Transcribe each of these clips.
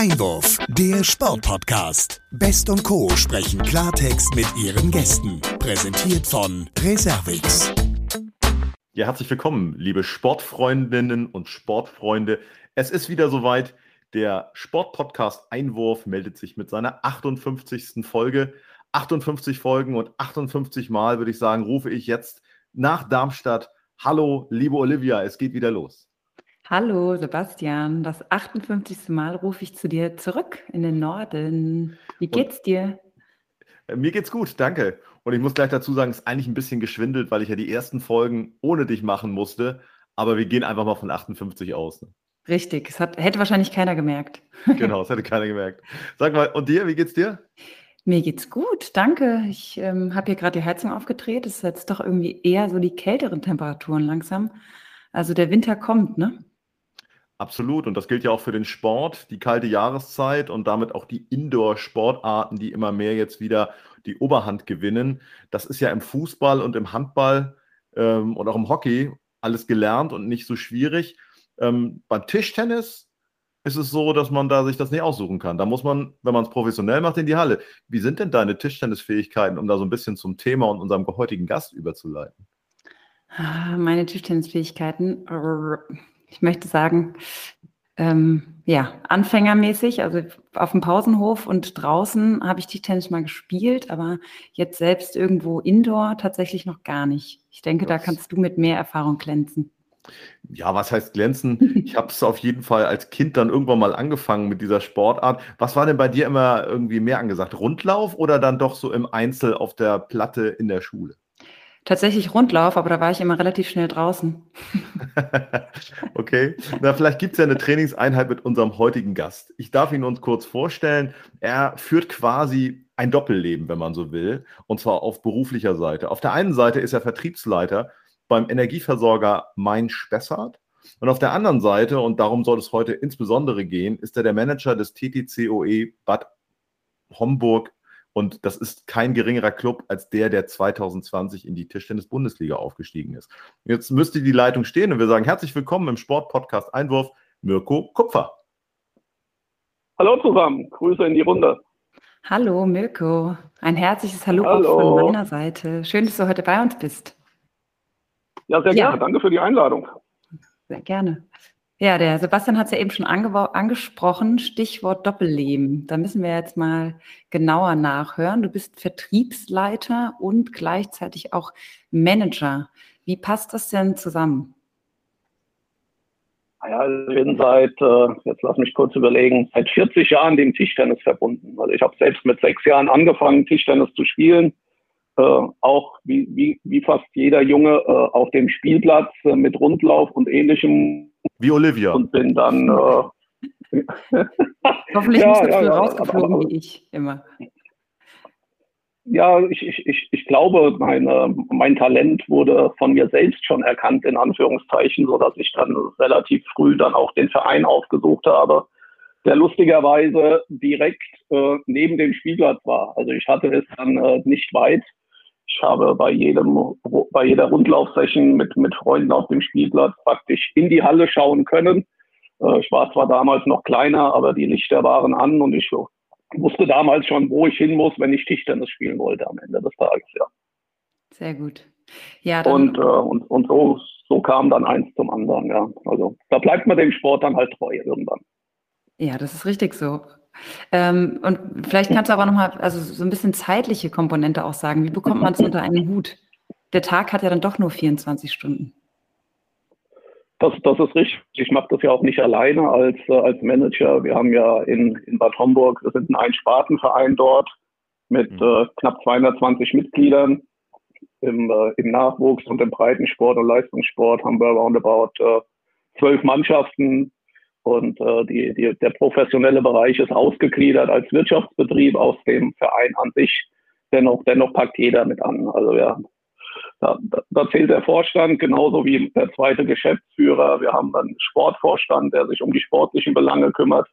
Einwurf, der Sportpodcast. Best und Co. sprechen Klartext mit ihren Gästen. Präsentiert von Reservix. Ja, herzlich willkommen, liebe Sportfreundinnen und Sportfreunde. Es ist wieder soweit. Der Sportpodcast Einwurf meldet sich mit seiner 58. Folge. 58 Folgen und 58 Mal, würde ich sagen, rufe ich jetzt nach Darmstadt. Hallo, liebe Olivia, es geht wieder los. Hallo Sebastian, das 58. Mal rufe ich zu dir zurück in den Norden. Wie geht's dir? Äh, mir geht's gut, danke. Und ich muss gleich dazu sagen, es ist eigentlich ein bisschen geschwindelt, weil ich ja die ersten Folgen ohne dich machen musste. Aber wir gehen einfach mal von 58 aus. Ne? Richtig, es hat, hätte wahrscheinlich keiner gemerkt. genau, es hätte keiner gemerkt. Sag mal, und dir, wie geht's dir? Mir geht's gut, danke. Ich ähm, habe hier gerade die Heizung aufgedreht. Es ist jetzt doch irgendwie eher so die kälteren Temperaturen langsam. Also der Winter kommt, ne? Absolut. Und das gilt ja auch für den Sport, die kalte Jahreszeit und damit auch die Indoor-Sportarten, die immer mehr jetzt wieder die Oberhand gewinnen. Das ist ja im Fußball und im Handball ähm, und auch im Hockey alles gelernt und nicht so schwierig. Ähm, beim Tischtennis ist es so, dass man da sich das nicht aussuchen kann. Da muss man, wenn man es professionell macht, in die Halle. Wie sind denn deine Tischtennisfähigkeiten, um da so ein bisschen zum Thema und unserem heutigen Gast überzuleiten? Ah, meine Tischtennisfähigkeiten ich möchte sagen, ähm, ja, anfängermäßig, also auf dem Pausenhof und draußen habe ich Tischtennis mal gespielt, aber jetzt selbst irgendwo indoor tatsächlich noch gar nicht. Ich denke, das da kannst du mit mehr Erfahrung glänzen. Ja, was heißt glänzen? Ich habe es auf jeden Fall als Kind dann irgendwann mal angefangen mit dieser Sportart. Was war denn bei dir immer irgendwie mehr angesagt? Rundlauf oder dann doch so im Einzel auf der Platte in der Schule? Tatsächlich Rundlauf, aber da war ich immer relativ schnell draußen. okay, na vielleicht gibt es ja eine Trainingseinheit mit unserem heutigen Gast. Ich darf ihn uns kurz vorstellen. Er führt quasi ein Doppelleben, wenn man so will, und zwar auf beruflicher Seite. Auf der einen Seite ist er Vertriebsleiter beim Energieversorger Main-Spessart. Und auf der anderen Seite, und darum soll es heute insbesondere gehen, ist er der Manager des TTCOE Bad Homburg und das ist kein geringerer Club als der, der 2020 in die Tischtennis-Bundesliga aufgestiegen ist. Jetzt müsste die Leitung stehen und wir sagen herzlich willkommen im Sportpodcast Einwurf, Mirko Kupfer. Hallo zusammen, Grüße in die Runde. Hallo Mirko, ein herzliches Hallo, Hallo. von meiner Seite. Schön, dass du heute bei uns bist. Ja, sehr gerne. Danke für die Einladung. Sehr gerne. Ja, der Sebastian hat es ja eben schon angesprochen, Stichwort Doppelleben. Da müssen wir jetzt mal genauer nachhören. Du bist Vertriebsleiter und gleichzeitig auch Manager. Wie passt das denn zusammen? Ja, ich bin seit, äh, jetzt lass mich kurz überlegen, seit 40 Jahren dem Tischtennis verbunden. Also ich habe selbst mit sechs Jahren angefangen, Tischtennis zu spielen. Äh, auch wie, wie, wie fast jeder Junge äh, auf dem Spielplatz mit Rundlauf und ähnlichem wie Olivia. Und bin dann. Äh, Hoffentlich ja, nicht so früh ja, rausgeflogen aber, wie ich immer. Ja, ich, ich, ich glaube, meine, mein Talent wurde von mir selbst schon erkannt, in Anführungszeichen, sodass ich dann relativ früh dann auch den Verein aufgesucht habe, der lustigerweise direkt äh, neben dem Spielplatz war. Also ich hatte es dann äh, nicht weit ich habe bei jedem, bei jeder Rundlaufsession mit, mit Freunden auf dem Spielplatz praktisch in die Halle schauen können. Äh, ich war zwar damals noch kleiner, aber die Lichter waren an und ich wusste damals schon, wo ich hin muss, wenn ich Tischtennis spielen wollte am Ende des Tages, ja. Sehr gut. Ja, und, äh, und, und so, so kam dann eins zum anderen, ja. Also da bleibt man dem Sport dann halt treu irgendwann. Ja, das ist richtig so. Ähm, und vielleicht kannst du aber nochmal, also so ein bisschen zeitliche Komponente auch sagen. Wie bekommt man es unter einen Hut? Der Tag hat ja dann doch nur 24 Stunden. Das, das ist richtig. Ich mache das ja auch nicht alleine als, äh, als Manager. Wir haben ja in, in Bad Homburg, wir sind ein Einspartenverein dort mit mhm. äh, knapp 220 Mitgliedern. Im, äh, Im Nachwuchs und im Breitensport und Leistungssport haben wir roundabout äh, zwölf Mannschaften, und äh, die, die, der professionelle Bereich ist ausgegliedert als Wirtschaftsbetrieb aus dem Verein an sich. Dennoch, dennoch packt jeder mit an. Also ja, da, da zählt der Vorstand genauso wie der zweite Geschäftsführer. Wir haben einen Sportvorstand, der sich um die sportlichen Belange kümmert.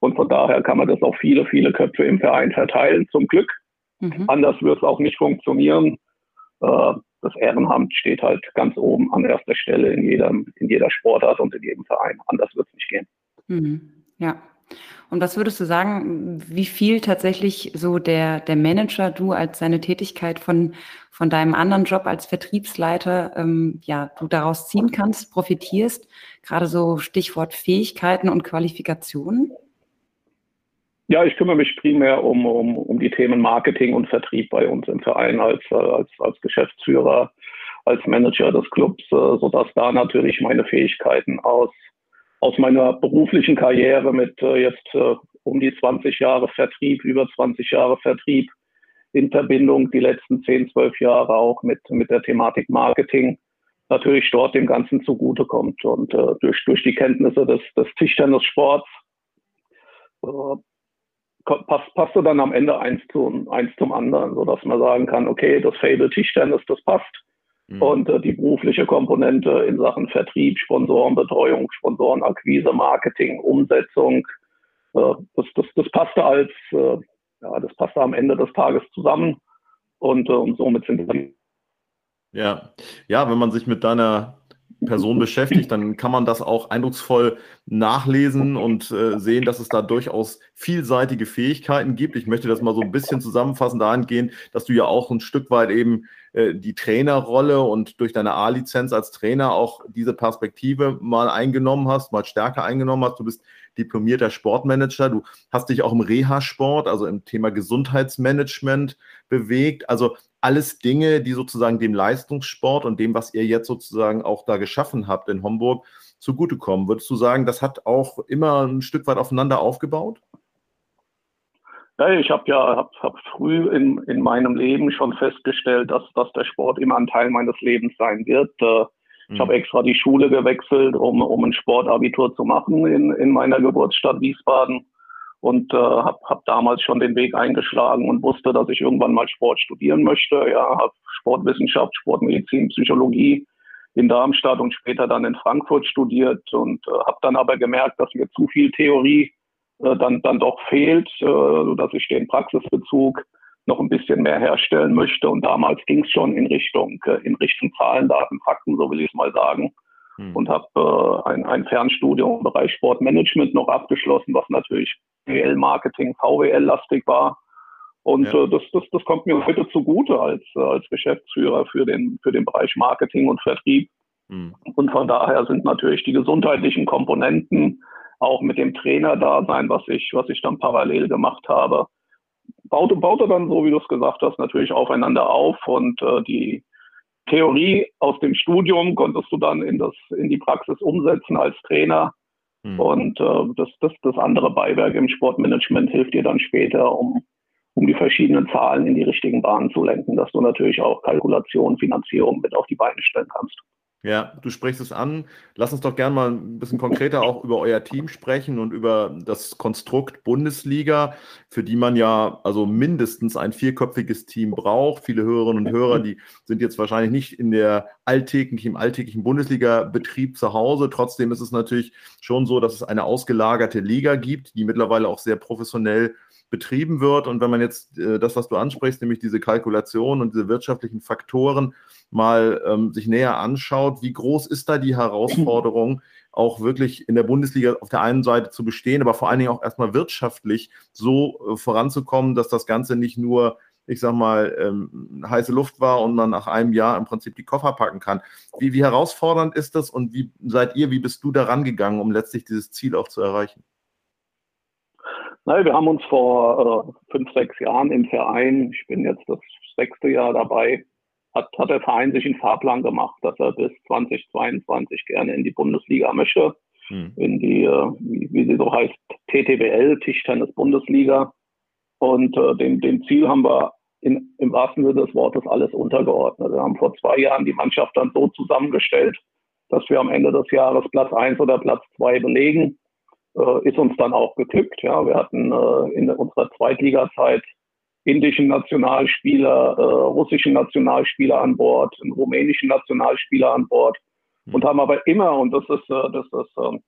Und von daher kann man das auf viele, viele Köpfe im Verein verteilen, zum Glück. Mhm. Anders wird es auch nicht funktionieren. Äh, das Ehrenamt steht halt ganz oben an erster Stelle in, jedem, in jeder Sportart und in jedem Verein. Anders wird es nicht gehen. Mhm. Ja. Und was würdest du sagen, wie viel tatsächlich so der, der Manager, du als seine Tätigkeit von, von deinem anderen Job als Vertriebsleiter, ähm, ja, du daraus ziehen kannst, profitierst? Gerade so Stichwort Fähigkeiten und Qualifikationen? Ja, ich kümmere mich primär um, um, um die Themen Marketing und Vertrieb bei uns im Verein als, als, als Geschäftsführer, als Manager des Clubs, äh, sodass da natürlich meine Fähigkeiten aus, aus meiner beruflichen Karriere mit äh, jetzt äh, um die 20 Jahre Vertrieb, über 20 Jahre Vertrieb in Verbindung die letzten 10, 12 Jahre auch mit, mit der Thematik Marketing natürlich dort dem Ganzen zugutekommt. Und äh, durch, durch die Kenntnisse des, des Tischtennissports passt, passte dann am Ende eins zum, eins zum anderen, sodass man sagen kann, okay, das Fable Tischtennis, das passt. Mhm. Und äh, die berufliche Komponente in Sachen Vertrieb, Sponsorenbetreuung, Sponsorenakquise, Marketing, Umsetzung, äh, das, das, das passte als, äh, ja, das passte am Ende des Tages zusammen. Und, äh, und somit sind wir. Ja, ja, wenn man sich mit deiner Person beschäftigt, dann kann man das auch eindrucksvoll nachlesen und äh, sehen, dass es da durchaus vielseitige Fähigkeiten gibt. Ich möchte das mal so ein bisschen zusammenfassen dahingehend, dass du ja auch ein Stück weit eben äh, die Trainerrolle und durch deine A-Lizenz als Trainer auch diese Perspektive mal eingenommen hast, mal stärker eingenommen hast. Du bist diplomierter Sportmanager. Du hast dich auch im Reha-Sport, also im Thema Gesundheitsmanagement bewegt. Also alles Dinge, die sozusagen dem Leistungssport und dem, was ihr jetzt sozusagen auch da geschaffen habt in Homburg, zugutekommen. Würdest du sagen, das hat auch immer ein Stück weit aufeinander aufgebaut? Ja, ich habe ja hab, hab früh in, in meinem Leben schon festgestellt, dass, dass der Sport immer ein Teil meines Lebens sein wird. Äh, ich habe mhm. extra die Schule gewechselt, um, um ein Sportabitur zu machen in, in meiner Geburtsstadt Wiesbaden und äh, habe hab damals schon den Weg eingeschlagen und wusste, dass ich irgendwann mal Sport studieren möchte. Ja, habe Sportwissenschaft, Sportmedizin, Psychologie in Darmstadt und später dann in Frankfurt studiert und äh, habe dann aber gemerkt, dass mir zu viel Theorie äh, dann dann doch fehlt, äh, dass ich den Praxisbezug noch ein bisschen mehr herstellen möchte. Und damals ging es schon in Richtung äh, in Richtung Zahlen, Daten, Fakten, so will ich es mal sagen hm. und habe äh, ein, ein Fernstudium im Bereich Sportmanagement noch abgeschlossen, was natürlich WL-Marketing, VWL-lastig war. Und ja. äh, das, das, das kommt mir heute zugute als, äh, als Geschäftsführer für den, für den Bereich Marketing und Vertrieb. Hm. Und von daher sind natürlich die gesundheitlichen Komponenten auch mit dem Trainer-Dasein, was ich, was ich dann parallel gemacht habe, baute, baute dann, so wie du es gesagt hast, natürlich aufeinander auf und äh, die, Theorie aus dem Studium konntest du dann in, das, in die Praxis umsetzen als Trainer. Mhm. Und äh, das, das, das andere Beiwerk im Sportmanagement hilft dir dann später, um, um die verschiedenen Zahlen in die richtigen Bahnen zu lenken, dass du natürlich auch Kalkulation, Finanzierung mit auf die Beine stellen kannst. Ja, du sprichst es an. Lass uns doch gerne mal ein bisschen konkreter auch über euer Team sprechen und über das Konstrukt Bundesliga, für die man ja also mindestens ein vierköpfiges Team braucht. Viele Hörerinnen und Hörer, die sind jetzt wahrscheinlich nicht in der alltäglichen, im alltäglichen Bundesliga-Betrieb zu Hause. Trotzdem ist es natürlich schon so, dass es eine ausgelagerte Liga gibt, die mittlerweile auch sehr professionell betrieben wird. Und wenn man jetzt äh, das, was du ansprichst, nämlich diese Kalkulation und diese wirtschaftlichen Faktoren mal ähm, sich näher anschaut, wie groß ist da die Herausforderung, auch wirklich in der Bundesliga auf der einen Seite zu bestehen, aber vor allen Dingen auch erstmal wirtschaftlich so äh, voranzukommen, dass das Ganze nicht nur ich sag mal, ähm, heiße Luft war und man nach einem Jahr im Prinzip die Koffer packen kann. Wie, wie herausfordernd ist das und wie seid ihr, wie bist du da rangegangen, um letztlich dieses Ziel auch zu erreichen? Nein, wir haben uns vor äh, fünf, sechs Jahren im Verein, ich bin jetzt das sechste Jahr dabei, hat, hat der Verein sich einen Fahrplan gemacht, dass er bis 2022 gerne in die Bundesliga möchte, hm. in die, äh, wie, wie, sie so heißt, TTBL, Tischtennis Bundesliga. Und äh, dem, dem Ziel haben wir in, im wahrsten Sinne des Wortes alles untergeordnet. Wir haben vor zwei Jahren die Mannschaft dann so zusammengestellt, dass wir am Ende des Jahres Platz eins oder Platz zwei belegen äh, ist uns dann auch geglückt. Ja, wir hatten äh, in unserer Zweitliga-Zeit indischen Nationalspieler, äh, russischen Nationalspieler an Bord, einen rumänischen Nationalspieler an Bord mhm. und haben aber immer, und das ist, äh, das ist, äh,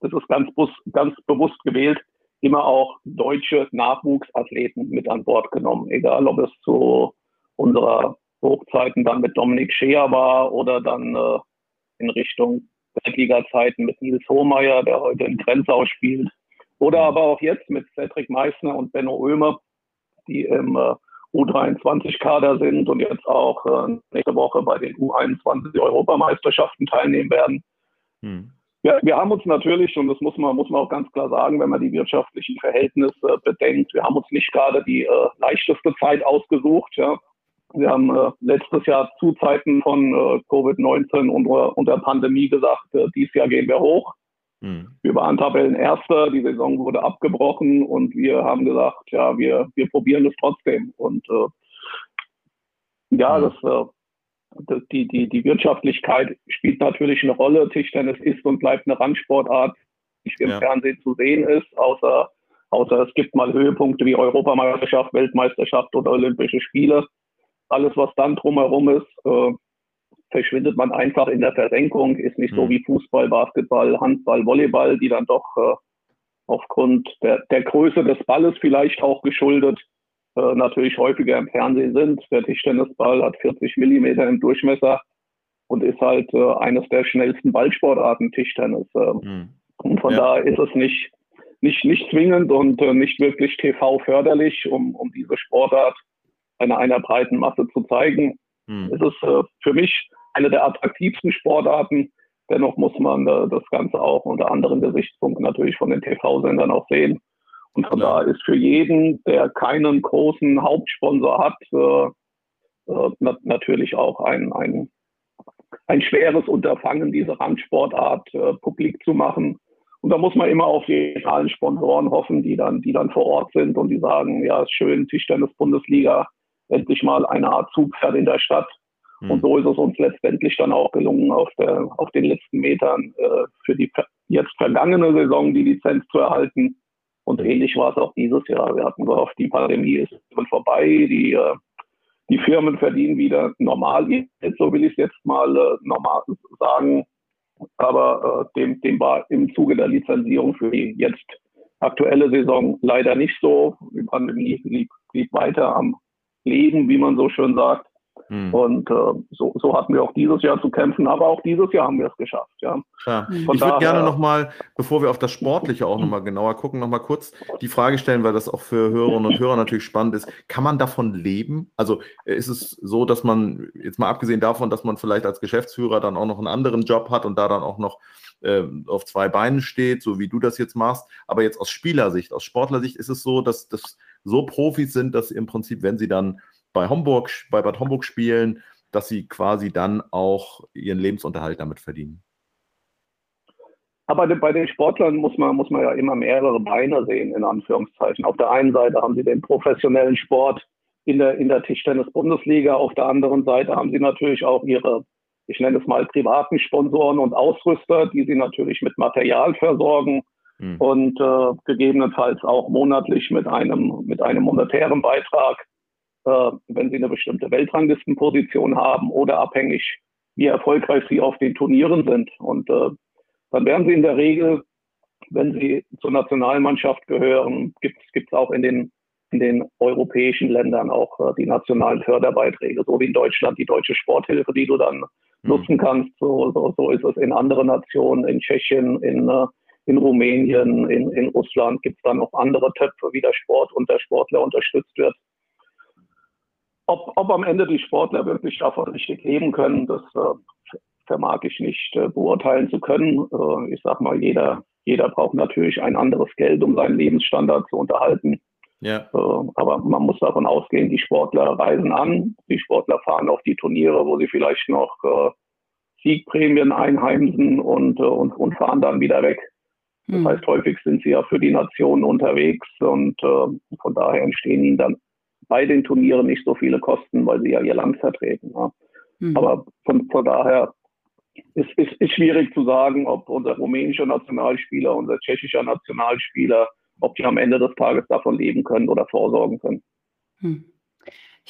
das ist ganz, ganz bewusst gewählt, immer auch deutsche Nachwuchsathleten mit an Bord genommen, egal ob es zu unserer Hochzeiten dann mit Dominik Scheer war oder dann äh, in Richtung Zweitliga-Zeiten mit Nils Hohmeier, der heute in Grenzau spielt, Oder aber auch jetzt mit Cedric Meissner und Benno Oemer, die im äh, U23-Kader sind und jetzt auch äh, nächste Woche bei den U21-Europameisterschaften teilnehmen werden. Hm. Ja, wir haben uns natürlich, und das muss man, muss man auch ganz klar sagen, wenn man die wirtschaftlichen Verhältnisse bedenkt, wir haben uns nicht gerade die äh, leichteste Zeit ausgesucht. Ja. Wir haben äh, letztes Jahr zu Zeiten von äh, Covid-19 und, und, der Pandemie gesagt, äh, dieses Jahr gehen wir hoch. Mhm. Wir waren Tabellenerster, die Saison wurde abgebrochen und wir haben gesagt, ja, wir, wir probieren es trotzdem. Und äh, ja, mhm. das, äh, das, die, die, die Wirtschaftlichkeit spielt natürlich eine Rolle. Tischtennis ist und bleibt eine Randsportart, die im ja. Fernsehen zu sehen ist, außer, außer es gibt mal Höhepunkte wie Europameisterschaft, Weltmeisterschaft oder Olympische Spiele. Alles, was dann drumherum ist, äh, verschwindet man einfach in der Versenkung, ist nicht mhm. so wie Fußball, Basketball, Handball, Volleyball, die dann doch äh, aufgrund der, der Größe des Balles vielleicht auch geschuldet äh, natürlich häufiger im Fernsehen sind. Der Tischtennisball hat 40 Millimeter im Durchmesser und ist halt äh, eines der schnellsten Ballsportarten Tischtennis. Mhm. Und von ja. daher ist es nicht, nicht, nicht zwingend und äh, nicht wirklich TV förderlich, um, um diese Sportart einer, einer breiten Masse zu zeigen. Mhm. Es ist äh, für mich eine der attraktivsten Sportarten. Dennoch muss man äh, das Ganze auch unter anderen Gesichtspunkten natürlich von den TV-Sendern auch sehen. Und von daher ist für jeden, der keinen großen Hauptsponsor hat, äh, äh, na natürlich auch ein, ein, ein schweres Unterfangen, diese Randsportart äh, publik zu machen. Und da muss man immer auf die regionalen Sponsoren hoffen, die dann, die dann vor Ort sind und die sagen, ja, ist schön, Tischtennis-Bundesliga, endlich mal eine Art Zugpferd in der Stadt. Mhm. Und so ist es uns letztendlich dann auch gelungen, auf, der, auf den letzten Metern äh, für die jetzt vergangene Saison die Lizenz zu erhalten. Und ähnlich war es auch dieses Jahr. Wir hatten gehofft, die Pandemie ist vorbei, die, äh, die Firmen verdienen wieder normal, so will ich es jetzt mal äh, normal sagen. Aber äh, dem, dem war im Zuge der Lizenzierung für die jetzt aktuelle Saison leider nicht so. Die Pandemie blieb, blieb weiter am Leben, wie man so schön sagt. Mhm. Und äh, so, so hatten wir auch dieses Jahr zu kämpfen, aber auch dieses Jahr haben wir es geschafft. Ja. ja. ich würde gerne nochmal, bevor wir auf das Sportliche auch nochmal genauer gucken, nochmal kurz die Frage stellen, weil das auch für Hörerinnen und Hörer natürlich spannend ist. Kann man davon leben? Also äh, ist es so, dass man, jetzt mal abgesehen davon, dass man vielleicht als Geschäftsführer dann auch noch einen anderen Job hat und da dann auch noch äh, auf zwei Beinen steht, so wie du das jetzt machst, aber jetzt aus Spielersicht, aus Sportlersicht ist es so, dass das so Profis sind, dass im Prinzip, wenn sie dann bei Homburg, bei Bad Homburg spielen, dass sie quasi dann auch ihren Lebensunterhalt damit verdienen. Aber bei den Sportlern muss man, muss man ja immer mehrere Beine sehen, in Anführungszeichen. Auf der einen Seite haben sie den professionellen Sport in der, in der Tischtennis-Bundesliga. Auf der anderen Seite haben sie natürlich auch ihre, ich nenne es mal, privaten Sponsoren und Ausrüster, die sie natürlich mit Material versorgen mhm. und äh, gegebenenfalls auch monatlich mit einem, mit einem monetären Beitrag äh, wenn sie eine bestimmte Weltranglistenposition haben oder abhängig, wie erfolgreich sie auf den Turnieren sind. Und äh, dann werden sie in der Regel, wenn sie zur Nationalmannschaft gehören, gibt es auch in den, in den europäischen Ländern auch äh, die nationalen Förderbeiträge, so wie in Deutschland die deutsche Sporthilfe, die du dann mhm. nutzen kannst. So, so, so ist es in anderen Nationen, in Tschechien, in, äh, in Rumänien, in, in Russland gibt es dann noch andere Töpfe, wie der Sport und der Sportler unterstützt wird. Ob, ob am Ende die Sportler wirklich davon richtig leben können, das äh, vermag ich nicht äh, beurteilen zu können. Äh, ich sag mal, jeder, jeder braucht natürlich ein anderes Geld, um seinen Lebensstandard zu unterhalten. Ja. Äh, aber man muss davon ausgehen, die Sportler reisen an, die Sportler fahren auf die Turniere, wo sie vielleicht noch äh, Siegprämien einheimsen und, äh, und, und fahren dann wieder weg. Das hm. heißt, häufig sind sie ja für die Nation unterwegs und von daher entstehen ihnen dann bei den Turnieren nicht so viele Kosten, weil sie ja ihr Land vertreten. Ja. Mhm. Aber von, von daher ist, ist, ist schwierig zu sagen, ob unser rumänischer Nationalspieler, unser tschechischer Nationalspieler, ob die am Ende des Tages davon leben können oder vorsorgen können. Hm.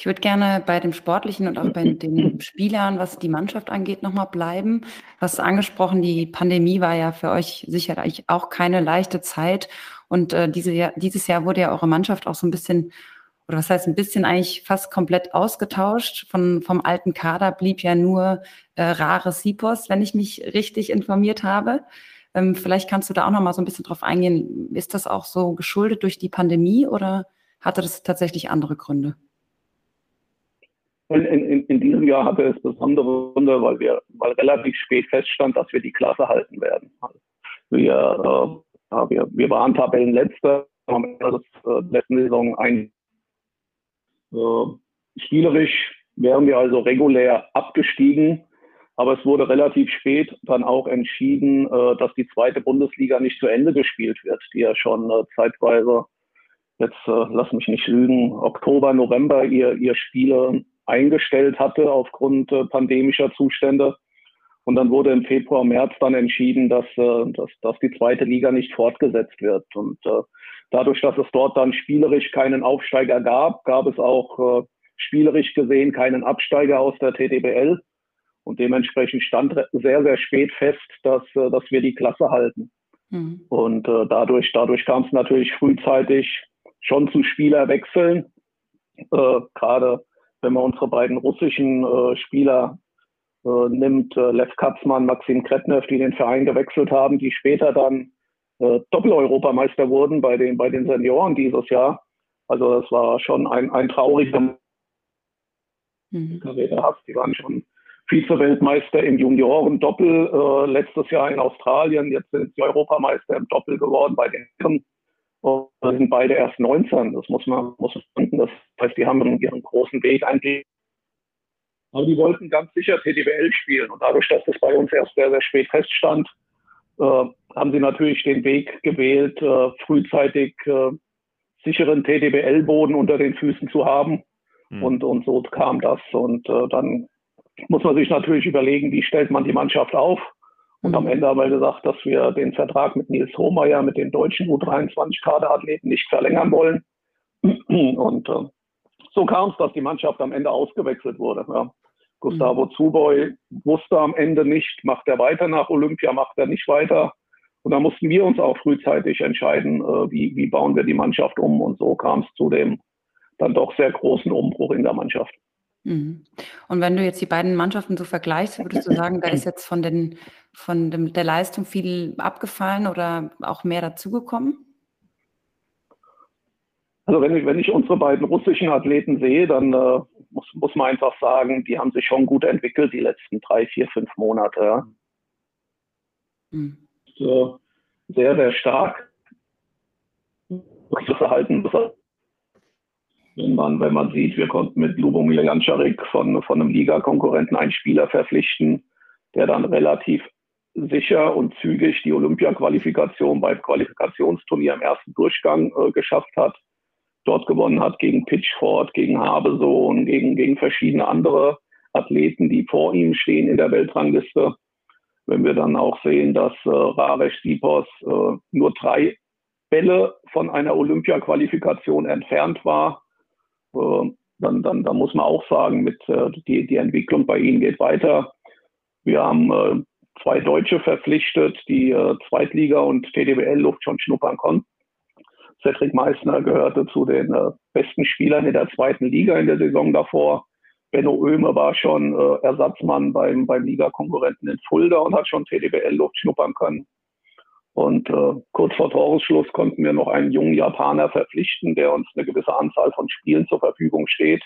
Ich würde gerne bei dem Sportlichen und auch bei den Spielern, was die Mannschaft angeht, nochmal bleiben. Was angesprochen, die Pandemie war ja für euch sicherlich auch keine leichte Zeit. Und äh, diese Jahr, dieses Jahr wurde ja eure Mannschaft auch so ein bisschen oder was heißt ein bisschen eigentlich fast komplett ausgetauscht. Von, vom alten Kader blieb ja nur äh, Rare Sipos, wenn ich mich richtig informiert habe. Ähm, vielleicht kannst du da auch noch mal so ein bisschen drauf eingehen. Ist das auch so geschuldet durch die Pandemie oder hatte das tatsächlich andere Gründe? In, in, in, diesem Jahr hatte es besondere Gründe, weil wir, weil relativ spät feststand, dass wir die Klasse halten werden. Wir, äh, wir, wir waren Tabellenletzter am Ende des äh, letzten Saison ein äh, spielerisch wären wir also regulär abgestiegen, aber es wurde relativ spät dann auch entschieden, äh, dass die zweite Bundesliga nicht zu Ende gespielt wird, die ja schon äh, zeitweise jetzt äh, lass mich nicht lügen, Oktober, November ihr, ihr Spiele eingestellt hatte aufgrund äh, pandemischer Zustände. Und dann wurde im Februar, März dann entschieden, dass, äh, dass, dass die zweite Liga nicht fortgesetzt wird. Und äh, dadurch, dass es dort dann spielerisch keinen Aufsteiger gab, gab es auch äh, spielerisch gesehen keinen Absteiger aus der TDBL. Und dementsprechend stand sehr, sehr spät fest, dass, äh, dass wir die Klasse halten. Mhm. Und äh, dadurch, dadurch kam es natürlich frühzeitig schon zu Spielerwechseln. Äh, Gerade wenn man unsere beiden russischen äh, Spieler äh, nimmt, äh, Lev Katzmann, Maxim Kretnev, die den Verein gewechselt haben, die später dann äh, Doppel-Europameister wurden bei den, bei den Senioren dieses Jahr. Also das war schon ein, ein trauriger mhm. Die waren schon Vize-Weltmeister im Junioren-Doppel äh, letztes Jahr in Australien. Jetzt sind sie Europameister im Doppel geworden bei den Herren. Und sind beide erst 19. Das muss man, muss man denken. Das heißt, die haben ihren großen Weg eigentlich. Aber die wollten ganz sicher TDBL spielen. Und dadurch, dass das bei uns erst sehr, sehr spät feststand, äh, haben sie natürlich den Weg gewählt, äh, frühzeitig äh, sicheren TDBL-Boden unter den Füßen zu haben. Mhm. Und, und so kam das. Und äh, dann muss man sich natürlich überlegen, wie stellt man die Mannschaft auf. Und am mhm. Ende haben wir gesagt, dass wir den Vertrag mit Nils Hohmeier, mit den deutschen U23-Kaderathleten nicht verlängern wollen. Und äh, so kam es, dass die Mannschaft am Ende ausgewechselt wurde. Ja. Gustavo mhm. Zuboy wusste am Ende nicht, macht er weiter nach Olympia, macht er nicht weiter. Und da mussten wir uns auch frühzeitig entscheiden, äh, wie, wie bauen wir die Mannschaft um. Und so kam es zu dem dann doch sehr großen Umbruch in der Mannschaft. Mhm. Und wenn du jetzt die beiden Mannschaften so vergleichst, würdest du sagen, da ist jetzt von, den, von dem, der Leistung viel abgefallen oder auch mehr dazugekommen? Also wenn ich, wenn ich unsere beiden russischen Athleten sehe, dann äh, muss, muss man einfach sagen, die haben sich schon gut entwickelt die letzten drei, vier, fünf Monate. Mhm. So, sehr, sehr stark. Das Verhalten wenn man, wenn man sieht, wir konnten mit Lubomir Jančarik von, von einem Ligakonkurrenten einen Spieler verpflichten, der dann relativ sicher und zügig die Olympia-Qualifikation beim Qualifikationsturnier im ersten Durchgang äh, geschafft hat. Dort gewonnen hat gegen Pitchford, gegen Habesohn, gegen, gegen verschiedene andere Athleten, die vor ihm stehen in der Weltrangliste. Wenn wir dann auch sehen, dass äh, Raresh Sipos äh, nur drei Bälle von einer Olympia-Qualifikation entfernt war, dann, dann, dann muss man auch sagen, mit, äh, die, die Entwicklung bei ihnen geht weiter. Wir haben äh, zwei Deutsche verpflichtet, die Zweitliga und TDBL-Luft schon schnuppern konnten. Cedric Meissner gehörte zu den besten Spielern in der zweiten Liga in der Saison davor. Benno Oehme war schon Ersatzmann beim, beim Ligakonkurrenten in Fulda und hat schon TDBL-Luft schnuppern können. Und äh, kurz vor Toresschluss konnten wir noch einen jungen Japaner verpflichten, der uns eine gewisse Anzahl von Spielen zur Verfügung steht.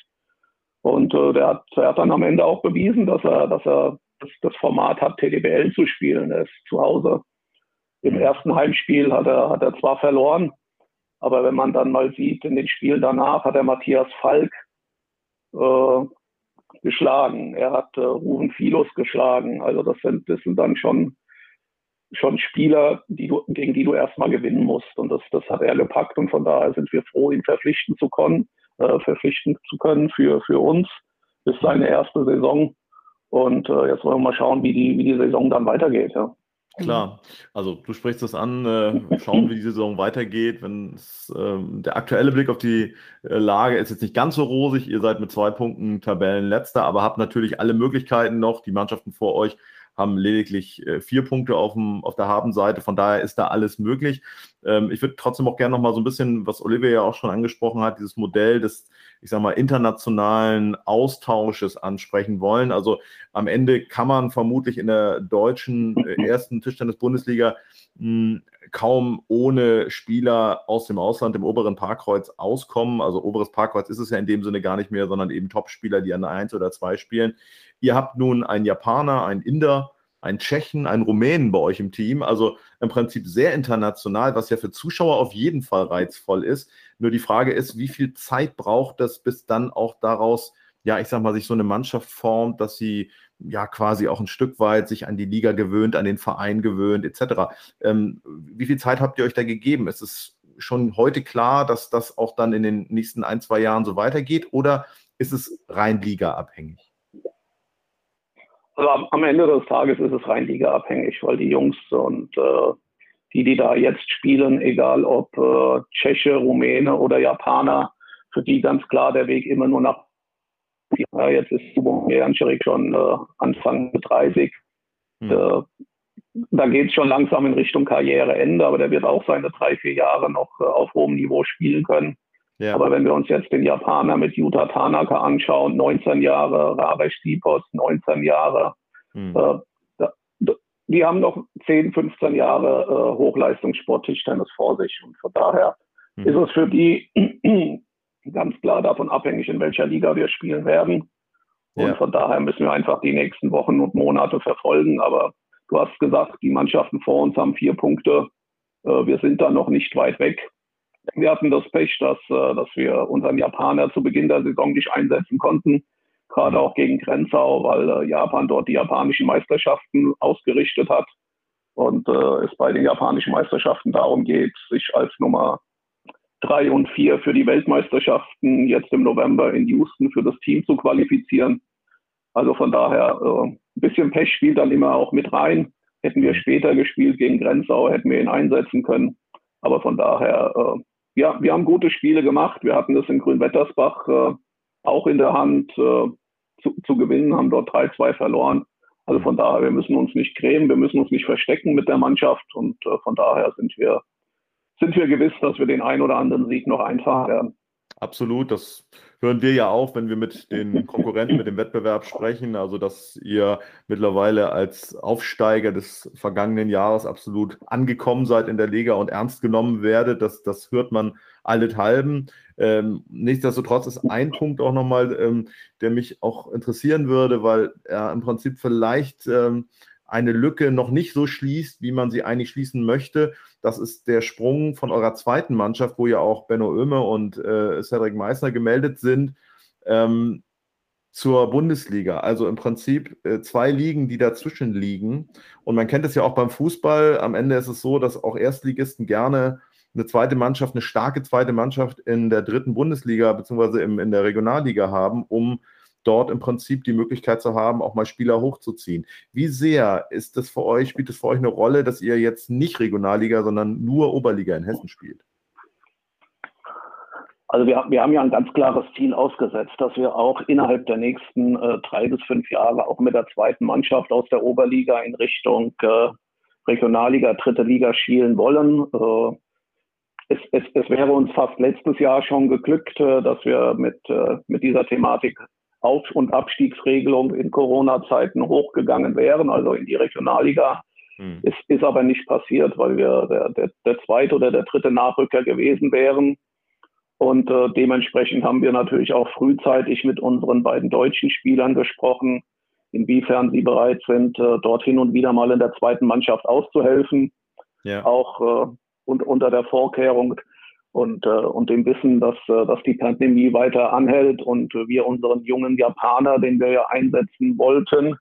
Und äh, der, hat, der hat dann am Ende auch bewiesen, dass er, dass er das, das Format hat, TDBL zu spielen. Er ist zu Hause. Im ersten Heimspiel hat er, hat er zwar verloren, aber wenn man dann mal sieht, in den Spielen danach hat er Matthias Falk äh, geschlagen. Er hat äh, Ruben Filos geschlagen. Also das sind, das sind dann schon schon Spieler, die du, gegen die du erstmal gewinnen musst. Und das, das hat er gepackt und von daher sind wir froh, ihn verpflichten zu können, äh, verpflichten zu können für, für uns. Ist seine erste Saison. Und äh, jetzt wollen wir mal schauen, wie die, wie die Saison dann weitergeht. Ja. Klar, also du sprichst das an, äh, schauen, wie die Saison weitergeht. Wenn äh, der aktuelle Blick auf die äh, Lage ist jetzt nicht ganz so rosig, ihr seid mit zwei Punkten Tabellenletzter, aber habt natürlich alle Möglichkeiten noch, die Mannschaften vor euch haben lediglich äh, vier Punkte auf, dem, auf der Habenseite. Von daher ist da alles möglich. Ähm, ich würde trotzdem auch gerne noch mal so ein bisschen, was Olivia ja auch schon angesprochen hat, dieses Modell des, ich sag mal, internationalen Austausches ansprechen wollen. Also am Ende kann man vermutlich in der deutschen äh, ersten Tischtennis-Bundesliga hm, kaum ohne Spieler aus dem Ausland im oberen Parkkreuz auskommen. Also oberes Parkkreuz ist es ja in dem Sinne gar nicht mehr, sondern eben Top-Spieler, die an der 1 oder 2 spielen. Ihr habt nun einen Japaner, einen Inder, einen Tschechen, einen Rumänen bei euch im Team. Also im Prinzip sehr international, was ja für Zuschauer auf jeden Fall reizvoll ist. Nur die Frage ist, wie viel Zeit braucht das, bis dann auch daraus, ja, ich sag mal, sich so eine Mannschaft formt, dass sie ja quasi auch ein Stück weit sich an die Liga gewöhnt, an den Verein gewöhnt, etc. Ähm, wie viel Zeit habt ihr euch da gegeben? Ist es schon heute klar, dass das auch dann in den nächsten ein, zwei Jahren so weitergeht oder ist es rein ligaabhängig? Also am Ende des Tages ist es rein ligaabhängig, weil die Jungs und äh, die, die da jetzt spielen, egal ob äh, Tscheche, Rumäne oder Japaner, für die ganz klar der Weg immer nur nach ja, jetzt ist Janscherik schon äh, Anfang 30. Mhm. Äh, da geht es schon langsam in Richtung Karriereende, aber der wird auch seine drei, vier Jahre noch äh, auf hohem Niveau spielen können. Ja. Aber wenn wir uns jetzt den Japaner mit Yuta Tanaka anschauen, 19 Jahre, Rabesh Sipos, 19 Jahre, mhm. äh, die haben noch 10, 15 Jahre äh, Hochleistungssport-Tischtennis vor sich. Und von daher mhm. ist es für die ganz klar davon abhängig, in welcher Liga wir spielen werden. Und ja. von daher müssen wir einfach die nächsten Wochen und Monate verfolgen. Aber du hast gesagt, die Mannschaften vor uns haben vier Punkte. Äh, wir sind da noch nicht weit weg. Wir hatten das Pech, dass, äh, dass wir unseren Japaner zu Beginn der Saison nicht einsetzen konnten. Gerade auch gegen Grenzau, weil äh, Japan dort die japanischen Meisterschaften ausgerichtet hat. Und es bei den japanischen Meisterschaften darum geht, sich als Nummer drei und vier für die Weltmeisterschaften jetzt im November in Houston für das Team zu qualifizieren. Also von daher äh, ein bisschen Pech spielt dann immer auch mit rein. Hätten wir später gespielt gegen Grenzau, hätten wir ihn einsetzen können. Aber von daher, äh, ja, wir haben gute Spiele gemacht. Wir hatten das in Grünwettersbach äh, auch in der Hand äh, zu, zu gewinnen, haben dort 3-2 verloren. Also von daher, wir müssen uns nicht grämen, wir müssen uns nicht verstecken mit der Mannschaft und äh, von daher sind wir sind wir gewiss, dass wir den einen oder anderen Sieg noch einfahren werden. Absolut, das hören wir ja auch, wenn wir mit den Konkurrenten, mit dem Wettbewerb sprechen. Also, dass ihr mittlerweile als Aufsteiger des vergangenen Jahres absolut angekommen seid in der Liga und ernst genommen werdet, das, das hört man allenthalben. Ähm, nichtsdestotrotz ist ein Punkt auch nochmal, ähm, der mich auch interessieren würde, weil er im Prinzip vielleicht ähm, eine Lücke noch nicht so schließt, wie man sie eigentlich schließen möchte. Das ist der Sprung von eurer zweiten Mannschaft, wo ja auch Benno Oehme und äh, Cedric Meissner gemeldet sind, ähm, zur Bundesliga. Also im Prinzip äh, zwei Ligen, die dazwischen liegen. Und man kennt es ja auch beim Fußball. Am Ende ist es so, dass auch Erstligisten gerne eine zweite Mannschaft, eine starke zweite Mannschaft in der dritten Bundesliga beziehungsweise in der Regionalliga haben, um dort im Prinzip die Möglichkeit zu haben, auch mal Spieler hochzuziehen. Wie sehr ist das für euch, spielt es für euch eine Rolle, dass ihr jetzt nicht Regionalliga, sondern nur Oberliga in Hessen spielt? Also wir, wir haben ja ein ganz klares Ziel ausgesetzt, dass wir auch innerhalb der nächsten äh, drei bis fünf Jahre auch mit der zweiten Mannschaft aus der Oberliga in Richtung äh, Regionalliga, dritte Liga schielen wollen. Äh, es, es, es, wäre uns fast letztes Jahr schon geglückt, äh, dass wir mit, äh, mit dieser Thematik auf- und Abstiegsregelung in Corona-Zeiten hochgegangen wären, also in die Regionalliga. Hm. Ist, ist aber nicht passiert, weil wir der, der, der zweite oder der dritte Nachrücker gewesen wären. Und äh, dementsprechend haben wir natürlich auch frühzeitig mit unseren beiden deutschen Spielern gesprochen, inwiefern sie bereit sind, äh, dort hin und wieder mal in der zweiten Mannschaft auszuhelfen. Ja. Auch äh, und unter der Vorkehrung, und, äh, und dem Wissen, dass, äh, dass die Pandemie weiter anhält und wir unseren jungen Japaner, den wir ja einsetzen wollten,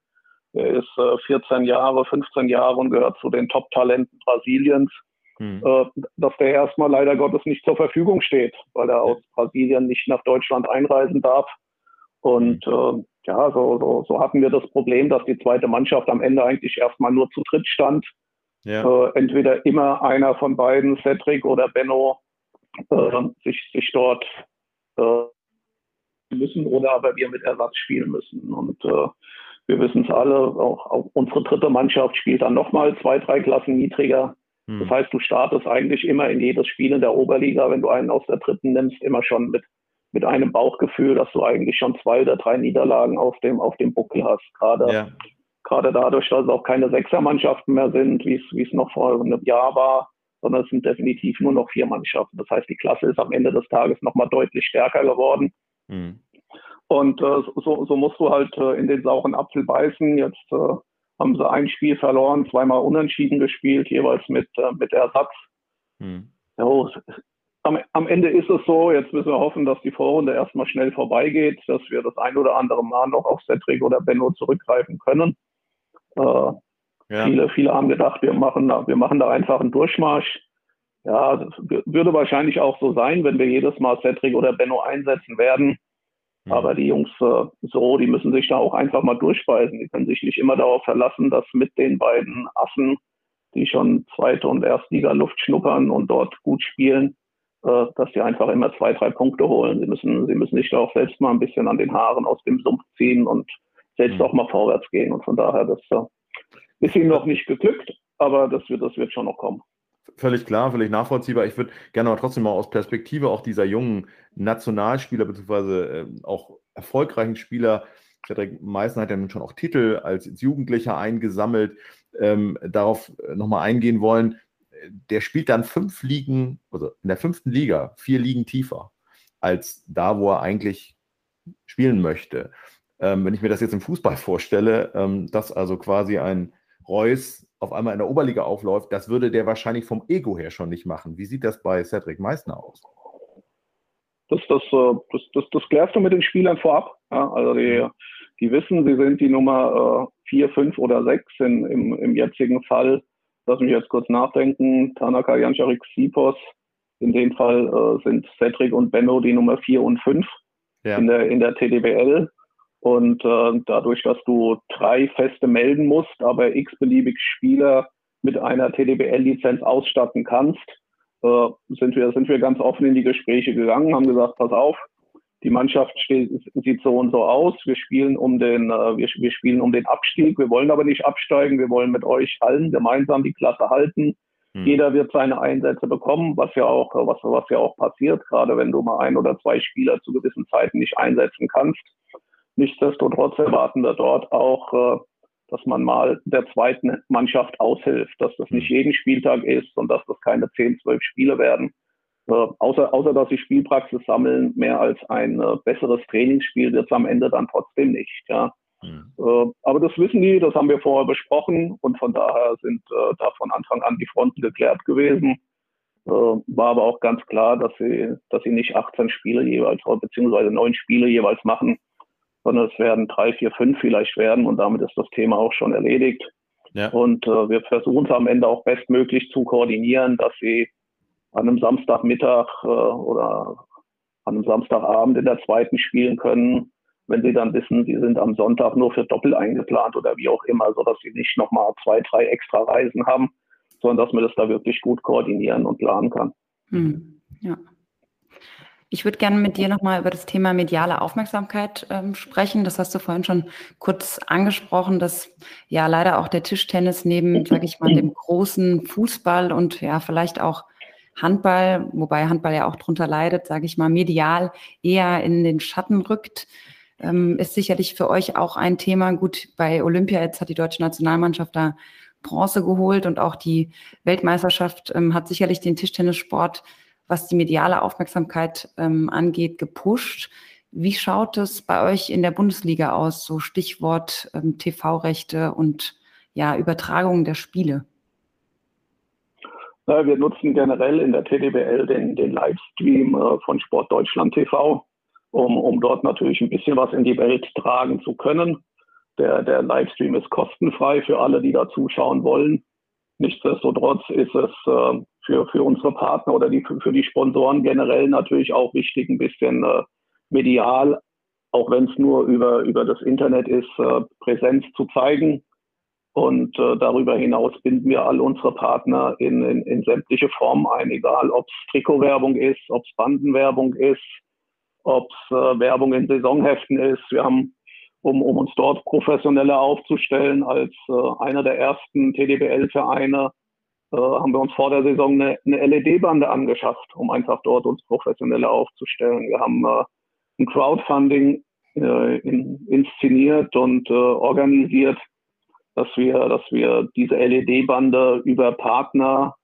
der ist äh, 14 Jahre, 15 Jahre und gehört zu den Top-Talenten Brasiliens, hm. äh, dass der erstmal leider Gottes nicht zur Verfügung steht, weil er aus Brasilien nicht nach Deutschland einreisen darf. Und äh, ja, so, so, so hatten wir das Problem, dass die zweite Mannschaft am Ende eigentlich erstmal nur zu dritt stand. Ja. Äh, entweder immer einer von beiden, Cedric oder Benno, sich, sich dort äh, müssen oder aber wir mit Ersatz spielen müssen. Und äh, wir wissen es alle, auch, auch, unsere dritte Mannschaft spielt dann nochmal zwei, drei Klassen niedriger. Hm. Das heißt, du startest eigentlich immer in jedes Spiel in der Oberliga, wenn du einen aus der dritten nimmst, immer schon mit, mit einem Bauchgefühl, dass du eigentlich schon zwei oder drei Niederlagen auf dem, auf dem Buckel hast. Gerade, ja. gerade dadurch, dass es auch keine Sechsermannschaften mehr sind, wie es, wie es noch vor einem Jahr war, sondern es sind definitiv nur noch vier Mannschaften. Das heißt, die Klasse ist am Ende des Tages nochmal deutlich stärker geworden. Hm. Und äh, so, so musst du halt äh, in den sauren Apfel beißen. Jetzt äh, haben sie ein Spiel verloren, zweimal unentschieden gespielt, jeweils mit, äh, mit Ersatz. Hm. Ja, am, am, Ende ist es so, jetzt müssen wir hoffen, dass die Vorrunde erstmal schnell vorbeigeht, dass wir das ein oder andere Mal noch auf Cedric oder Benno zurückgreifen können. Ja. Viele, viele haben gedacht, wir machen, wir machen da einfach einen Durchmarsch. Ja, das würde wahrscheinlich auch so sein, wenn wir jedes Mal Cedric oder Benno einsetzen werden. Mhm. Aber die Jungs äh, so, die müssen sich da auch einfach mal durchbeißen. Die können sich nicht immer darauf verlassen, dass mit den beiden Assen, die schon zweite und Erstliga-Luft schnuppern und dort gut spielen, äh, dass sie einfach immer zwei, drei Punkte holen. Sie müssen, sie müssen sich da auch selbst mal ein bisschen an den Haaren aus dem Sumpf ziehen und selbst mhm. auch mal vorwärts gehen. Und von daher, das äh, ist ihnen noch nicht geglückt, aber das wird, das wird schon noch kommen völlig klar, völlig nachvollziehbar. Ich würde gerne aber trotzdem mal aus Perspektive auch dieser jungen Nationalspieler, beziehungsweise äh, auch erfolgreichen Spieler, Cedric Meißen hat ja nun schon auch Titel als Jugendlicher eingesammelt, ähm, darauf äh, nochmal eingehen wollen. Der spielt dann fünf Ligen, also in der fünften Liga, vier Ligen tiefer als da, wo er eigentlich spielen möchte. Ähm, wenn ich mir das jetzt im Fußball vorstelle, ähm, dass also quasi ein Reus auf einmal in der Oberliga aufläuft, das würde der wahrscheinlich vom Ego her schon nicht machen. Wie sieht das bei Cedric Meissner aus? Das, das, äh, das, das, das klärst du mit den Spielern vorab. Ja, also die, mhm. die wissen, sie sind die Nummer äh, 4, 5 oder 6 in, im, im jetzigen Fall. Lass mich jetzt kurz nachdenken. Tanaka, Jancharik, Sipos. In dem Fall äh, sind Cedric und Benno die Nummer 4 und 5 ja. in, der, in der TDBL. Und äh, dadurch, dass du drei Feste melden musst, aber x-beliebig Spieler mit einer TDBL-Lizenz ausstatten kannst, äh, sind, wir, sind wir ganz offen in die Gespräche gegangen, haben gesagt, pass auf, die Mannschaft steht, sieht so und so aus, wir spielen um den, äh, wir, wir spielen um den Abstieg, wir wollen aber nicht absteigen, wir wollen mit euch allen gemeinsam die Klasse halten. Hm. Jeder wird seine Einsätze bekommen, was ja auch, was, was ja auch passiert, gerade wenn du mal ein oder zwei Spieler zu gewissen Zeiten nicht einsetzen kannst Nichtsdestotrotz erwarten wir dort auch, äh, dass man mal der zweiten Mannschaft aushilft, dass das nicht mhm. jeden Spieltag ist und dass das keine 10, 12 Spiele werden. Äh, außer, außer dass sie Spielpraxis sammeln, mehr als ein äh, besseres Trainingsspiel wird es am Ende dann trotzdem nicht. Ja. Mhm. Äh, aber das wissen die, das haben wir vorher besprochen und von daher sind äh, da von Anfang an die Fronten geklärt gewesen. Äh, war aber auch ganz klar, dass sie, dass sie nicht 18 Spiele jeweils, beziehungsweise neun Spiele jeweils machen, sondern es werden drei, vier, fünf vielleicht werden und damit ist das Thema auch schon erledigt. Ja. Und äh, wir versuchen es am Ende auch bestmöglich zu koordinieren, dass sie an einem Samstagmittag äh, oder an einem Samstagabend in der zweiten spielen können, wenn sie dann wissen, sie sind am Sonntag nur für Doppel eingeplant oder wie auch immer, sodass sie nicht nochmal zwei, drei extra Reisen haben, sondern dass man das da wirklich gut koordinieren und planen kann. Hm. Ja. Ich würde gerne mit dir nochmal über das Thema mediale Aufmerksamkeit ähm, sprechen. Das hast du vorhin schon kurz angesprochen, dass ja leider auch der Tischtennis neben, sage ich mal, dem großen Fußball und ja vielleicht auch Handball, wobei Handball ja auch drunter leidet, sage ich mal, medial eher in den Schatten rückt. Ähm, ist sicherlich für euch auch ein Thema. Gut, bei Olympia jetzt hat die deutsche Nationalmannschaft da Bronze geholt und auch die Weltmeisterschaft ähm, hat sicherlich den Tischtennissport was die mediale Aufmerksamkeit ähm, angeht, gepusht. Wie schaut es bei euch in der Bundesliga aus, so Stichwort ähm, TV-Rechte und ja, Übertragung der Spiele? Wir nutzen generell in der TDBL den, den Livestream äh, von Sport Deutschland TV, um, um dort natürlich ein bisschen was in die Welt tragen zu können. Der, der Livestream ist kostenfrei für alle, die da zuschauen wollen. Nichtsdestotrotz ist es äh, für, für unsere Partner oder die, für, die Sponsoren generell natürlich auch wichtig, ein bisschen äh, medial, auch wenn es nur über, über das Internet ist, äh, Präsenz zu zeigen. Und äh, darüber hinaus binden wir all unsere Partner in, in, in sämtliche Formen ein, egal ob es Trikotwerbung ist, ob es Bandenwerbung ist, ob es äh, Werbung in Saisonheften ist. Wir haben um, um uns dort professioneller aufzustellen. Als äh, einer der ersten TDBL-Vereine äh, haben wir uns vor der Saison eine, eine LED-Bande angeschafft, um einfach dort uns professioneller aufzustellen. Wir haben äh, ein Crowdfunding äh, in, inszeniert und äh, organisiert, dass wir, dass wir diese LED-Bande über Partner,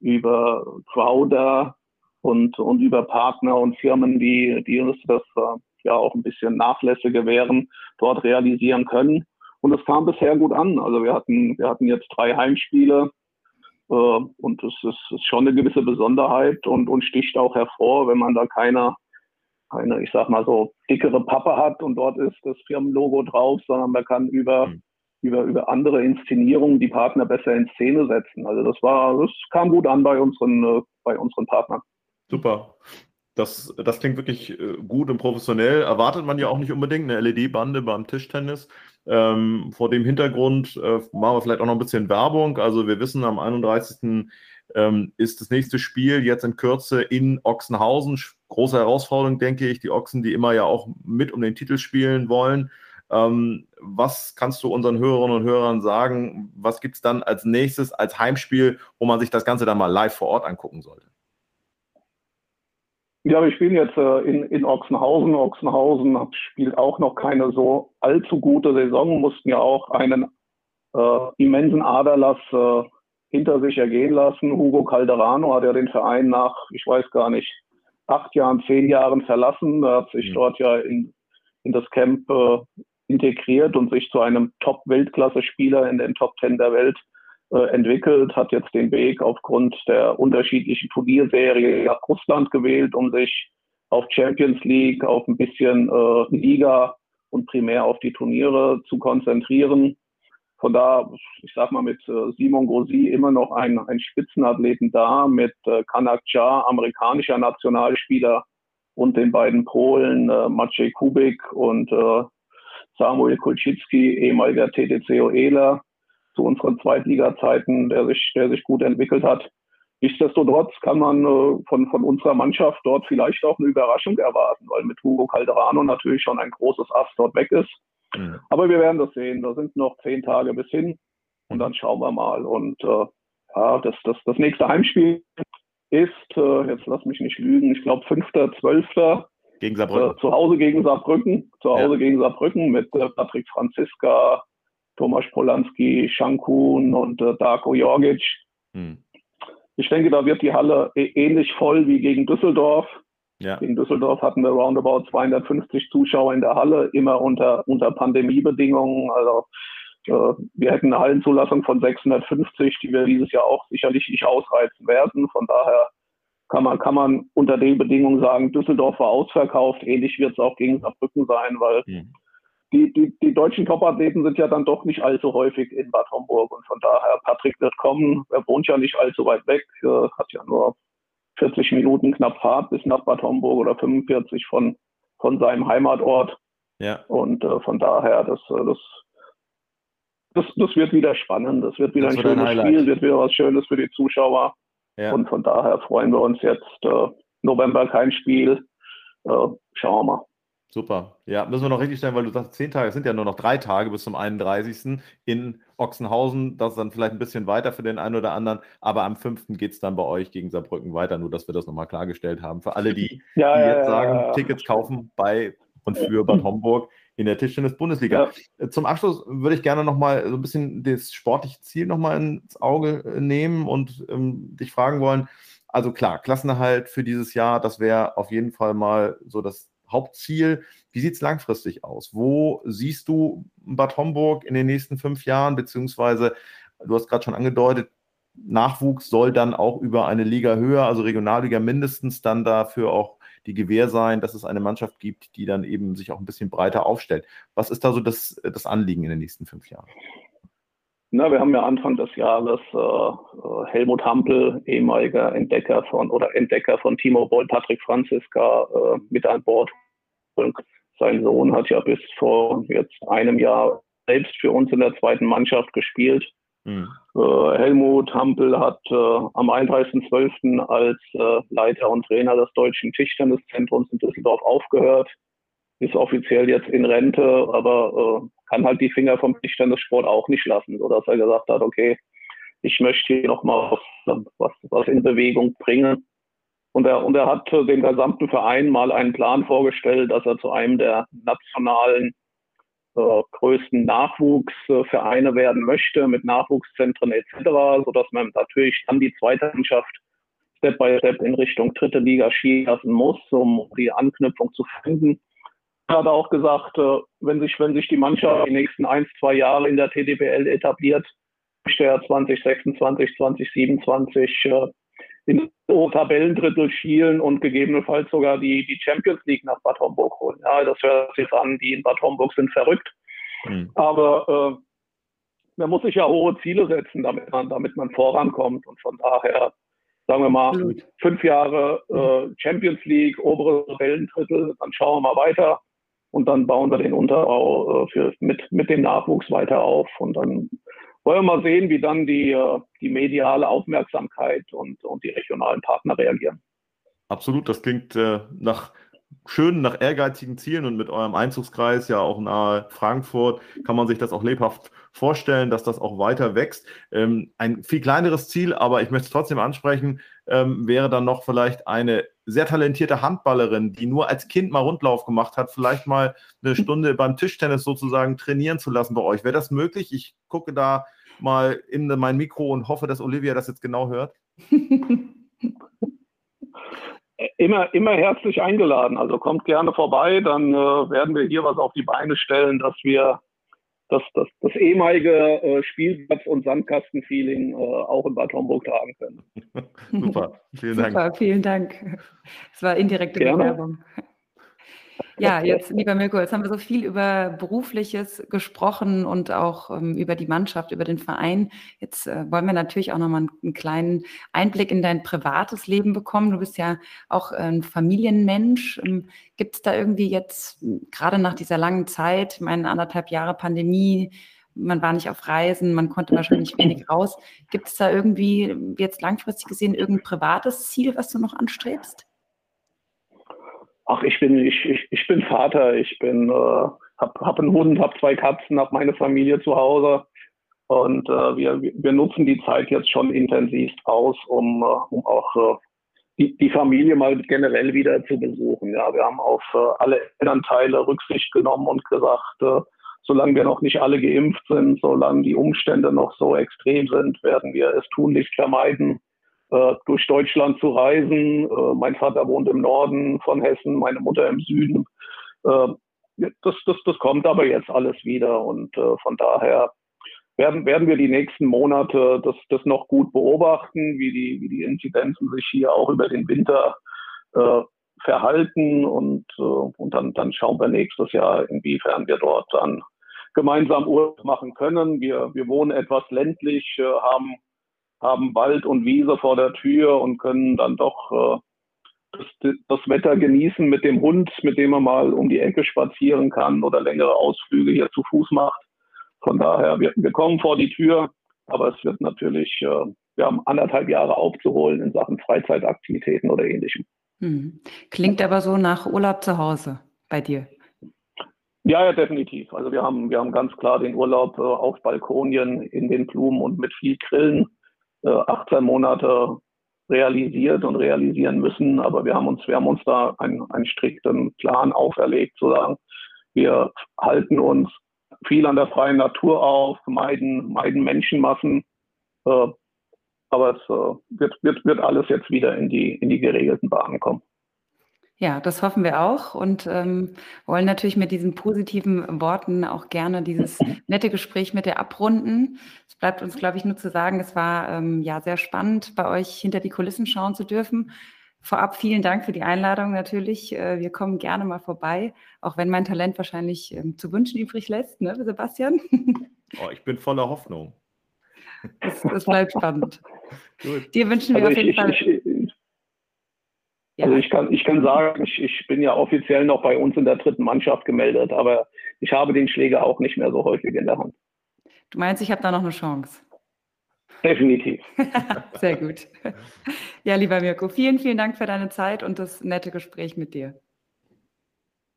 über Crowder und, und über Partner und Firmen, die, die uns das äh, ja auch ein bisschen Nachlässe gewähren, dort realisieren können. Und es kam bisher gut an. Also wir hatten, wir hatten jetzt drei Heimspiele und es ist, ist, schon eine gewisse Besonderheit und, und sticht auch hervor, wenn man da keine, keine, ich sag mal so, dickere Pappe hat und dort ist das Firmenlogo drauf, sondern man kann über, mhm. über, über andere Inszenierungen die Partner besser in Szene setzen. Also das war, das kam gut an bei unseren, äh, bei unseren Partnern. Super. Das, das klingt wirklich äh, gut und professionell. Erwartet man ja auch nicht unbedingt eine LED-Bande beim Tischtennis. Ähm, vor dem Hintergrund äh, machen wir vielleicht auch noch ein bisschen Werbung. Also wir wissen, am 31. Ähm, ist das nächste Spiel jetzt in Kürze in Ochsenhausen. Große Herausforderung, denke ich. Die Ochsen, die immer ja auch mit um den Titel spielen wollen. Ähm, was kannst du unseren Hörerinnen und Hörern sagen? Was gibt es dann als nächstes als Heimspiel, wo man sich das Ganze dann mal live vor Ort angucken sollte? Ja, wir spielen jetzt äh, in, in Ochsenhausen. Ochsenhausen spielt auch noch keine so allzu gute Saison, mussten ja auch einen äh, immensen Aderlass äh, hinter sich ergehen lassen. Hugo Calderano hat ja den Verein nach, ich weiß gar nicht, acht Jahren, zehn Jahren verlassen. Er hat sich mhm. dort ja in, in das Camp äh, integriert und sich zu einem Top-Weltklasse-Spieler in den Top Ten der Welt äh, entwickelt, hat jetzt den Weg aufgrund der unterschiedlichen Turnierserie nach Russland gewählt, um sich auf Champions League, auf ein bisschen äh, Liga und primär auf die Turniere zu konzentrieren. Von da, ich sag mal, mit äh, Simon Grossi immer noch ein, ein Spitzenathleten da, mit äh, Kanak Cha, amerikanischer Nationalspieler, und den beiden Polen, äh, Maciej Kubik und äh, Samuel Kulczycki, ehemaliger TTC-Oela zu unseren Zweitliga-Zeiten, der sich, der sich gut entwickelt hat. Nichtsdestotrotz kann man äh, von, von unserer Mannschaft dort vielleicht auch eine Überraschung erwarten, weil mit Hugo Calderano natürlich schon ein großes Ass dort weg ist. Mhm. Aber wir werden das sehen. Da sind noch zehn Tage bis hin und dann schauen wir mal. Und äh, ja, das, das, das nächste Heimspiel ist, äh, jetzt lass mich nicht lügen, ich glaube 5.12. Gegen Saarbrücken. Äh, zu Hause gegen Saarbrücken. Zu Hause ja. gegen Saarbrücken mit äh, Patrick Franziska, Thomas Polanski, Shankun und äh, Darko Jorgic. Hm. Ich denke, da wird die Halle e ähnlich voll wie gegen Düsseldorf. Ja. Gegen Düsseldorf hatten wir roundabout 250 Zuschauer in der Halle, immer unter, unter Pandemiebedingungen. Also äh, wir hätten eine Hallenzulassung von 650, die wir dieses Jahr auch sicherlich nicht ausreizen werden. Von daher kann man, kann man unter den Bedingungen sagen, Düsseldorf war ausverkauft. Ähnlich wird es auch gegen Saarbrücken sein, weil mhm die, die, die deutschen Topathleten sind ja dann doch nicht allzu häufig in Bad Homburg und von daher, Patrick wird kommen, er wohnt ja nicht allzu weit weg, äh, hat ja nur 40 Minuten knapp Fahrt bis nach Bad Homburg oder 45 von, von seinem Heimatort. Ja. Und äh, von daher, das, äh, das, das, das wird wieder spannend, das wird wieder das ein schönes ein Spiel, wird wieder was Schönes für die Zuschauer. Ja. Und von daher freuen wir uns jetzt, äh, November kein Spiel, äh, schauen wir mal. Super. Ja, müssen wir noch richtig stellen, weil du sagst, zehn Tage, es sind ja nur noch drei Tage bis zum 31. in Ochsenhausen. Das ist dann vielleicht ein bisschen weiter für den einen oder anderen, aber am 5. geht es dann bei euch gegen Saarbrücken weiter, nur dass wir das nochmal klargestellt haben. Für alle, die, ja, die jetzt ja, sagen, ja, Tickets kaufen bei und für Bad Homburg in der Tischtennis-Bundesliga. Zum Abschluss würde ich gerne nochmal so ein bisschen das sportliche Ziel nochmal ins Auge äh, nehmen und ähm, dich fragen wollen. Also klar, Klassenerhalt für dieses Jahr, das wäre auf jeden Fall mal so das Hauptziel. Wie sieht es langfristig aus? Wo siehst du Bad Homburg in den nächsten fünf Jahren? Beziehungsweise, du hast gerade schon angedeutet, Nachwuchs soll dann auch über eine Liga höher, also Regionalliga mindestens, dann dafür auch die Gewähr sein, dass es eine Mannschaft gibt, die dann eben sich auch ein bisschen breiter aufstellt. Was ist da so das, das Anliegen in den nächsten fünf Jahren? Na, wir haben ja Anfang des Jahres äh, äh Helmut Hampel, ehemaliger Entdecker von oder Entdecker von Timo Boll, Patrick Franziska äh, mit an Bord. Und sein Sohn hat ja bis vor jetzt einem Jahr selbst für uns in der zweiten Mannschaft gespielt. Mhm. Äh, Helmut Hampel hat äh, am 31.12. als äh, Leiter und Trainer des Deutschen Tischtenniszentrums in Düsseldorf aufgehört. ist offiziell jetzt in Rente, aber äh, kann halt die Finger vom Tischtennissport auch nicht lassen, sodass er gesagt hat, okay, ich möchte hier nochmal was, was, in Bewegung bringen. Und er, und er hat dem gesamten Verein mal einen Plan vorgestellt, dass er zu einem der nationalen äh, größten Nachwuchsvereine werden möchte, mit Nachwuchszentren etc., sodass man natürlich dann die zweite Mannschaft Step by Step in Richtung dritte Liga schieben lassen muss, um die Anknüpfung zu finden. Er hat auch gesagt, äh, wenn sich, wenn sich die Mannschaft die nächsten ein, zwei Jahre in der TDBL etabliert, möchte er 2026, 2027 äh, in Tabellendrittel schielen und gegebenenfalls sogar die, die Champions League nach Bad Homburg holen. Ja, das hört sich an, die in Bad Homburg sind verrückt. Mhm. Aber äh, man muss sich ja hohe Ziele setzen, damit man, damit man vorankommt. Und von daher, sagen wir mal, Absolut. fünf Jahre äh, Champions League, obere Tabellendrittel, dann schauen wir mal weiter. Und dann bauen wir den Unterbau äh, für, mit, mit dem Nachwuchs weiter auf. Und dann wollen wir mal sehen, wie dann die, äh, die mediale Aufmerksamkeit und, und die regionalen Partner reagieren. Absolut, das klingt äh, nach schönen, nach ehrgeizigen Zielen und mit eurem Einzugskreis ja auch nahe Frankfurt kann man sich das auch lebhaft vorstellen, dass das auch weiter wächst. Ähm, ein viel kleineres Ziel, aber ich möchte es trotzdem ansprechen, ähm, wäre dann noch vielleicht eine sehr talentierte Handballerin, die nur als Kind mal Rundlauf gemacht hat, vielleicht mal eine Stunde beim Tischtennis sozusagen trainieren zu lassen bei euch. Wäre das möglich? Ich gucke da mal in mein Mikro und hoffe, dass Olivia das jetzt genau hört? immer, immer herzlich eingeladen. Also kommt gerne vorbei, dann äh, werden wir hier was auf die Beine stellen, dass wir das, das, das ehemalige äh, Spielplatz- und Sandkastenfeeling äh, auch in Bad Homburg tragen können. Super, vielen Dank. Super, vielen Dank. Das war indirekte Bewerbung. Ja, jetzt, lieber Mirko, jetzt haben wir so viel über Berufliches gesprochen und auch ähm, über die Mannschaft, über den Verein. Jetzt äh, wollen wir natürlich auch nochmal einen, einen kleinen Einblick in dein privates Leben bekommen. Du bist ja auch ein Familienmensch. Ähm, Gibt es da irgendwie jetzt, gerade nach dieser langen Zeit, meine anderthalb Jahre Pandemie, man war nicht auf Reisen, man konnte wahrscheinlich wenig raus. Gibt es da irgendwie jetzt langfristig gesehen irgendein privates Ziel, was du noch anstrebst? Ach, ich bin, ich, ich, ich bin Vater, ich bin, äh, hab, hab einen Hund, hab zwei Katzen, hab meine Familie zu Hause. Und äh, wir, wir nutzen die Zeit jetzt schon intensiv aus, um, äh, um auch äh, die, die Familie mal generell wieder zu besuchen. Ja, wir haben auf äh, alle Elternteile Rücksicht genommen und gesagt, äh, solange wir noch nicht alle geimpft sind, solange die Umstände noch so extrem sind, werden wir es tunlichst vermeiden, durch Deutschland zu reisen. Äh, mein Vater wohnt im Norden von Hessen, meine Mutter im Süden. Äh, das, das, das kommt aber jetzt alles wieder und äh, von daher werden, werden wir die nächsten Monate das, das noch gut beobachten, wie die, wie die Inzidenzen sich hier auch über den Winter äh, verhalten und, äh, und dann, dann schauen wir nächstes Jahr, inwiefern wir dort dann gemeinsam Urlaub machen können. Wir, wir wohnen etwas ländlich, äh, haben haben Wald und Wiese vor der Tür und können dann doch äh, das, das, Wetter genießen mit dem Hund, mit dem man mal um die Ecke spazieren kann oder längere Ausflüge hier zu Fuß macht. Von daher, wir, wir kommen vor die Tür, aber es wird natürlich, äh, wir haben anderthalb Jahre aufzuholen in Sachen Freizeitaktivitäten oder ähnlichem. Hm. Klingt aber so nach Urlaub zu Hause bei dir. Ja, ja, definitiv. Also wir haben, wir haben ganz klar den Urlaub äh, auf Balkonien in den Blumen und mit viel Grillen 18 äh, Monate realisiert und realisieren müssen. Aber wir haben uns, wir haben uns da einen, einen strikten Plan auferlegt, zu sagen, wir halten uns viel an der freien Natur auf, meiden, meiden Menschenmassen. Äh, aber es äh, wird, wird, wird alles jetzt wieder in die, in die geregelten Bahnen kommen. Ja, das hoffen wir auch und ähm, wollen natürlich mit diesen positiven Worten auch gerne dieses nette Gespräch mit dir abrunden. Es bleibt uns, glaube ich, nur zu sagen, es war ähm, ja sehr spannend, bei euch hinter die Kulissen schauen zu dürfen. Vorab vielen Dank für die Einladung natürlich. Äh, wir kommen gerne mal vorbei, auch wenn mein Talent wahrscheinlich ähm, zu wünschen übrig lässt, ne, Sebastian? Oh, ich bin voller Hoffnung. Das, das bleibt spannend. Gut. Dir wünschen wir also auf jeden ich, Fall. Ich, ja. Also ich kann, ich kann sagen, ich, ich bin ja offiziell noch bei uns in der dritten Mannschaft gemeldet, aber ich habe den Schläger auch nicht mehr so häufig in der Hand. Du meinst, ich habe da noch eine Chance? Definitiv. Sehr gut. Ja, lieber Mirko, vielen, vielen Dank für deine Zeit und das nette Gespräch mit dir.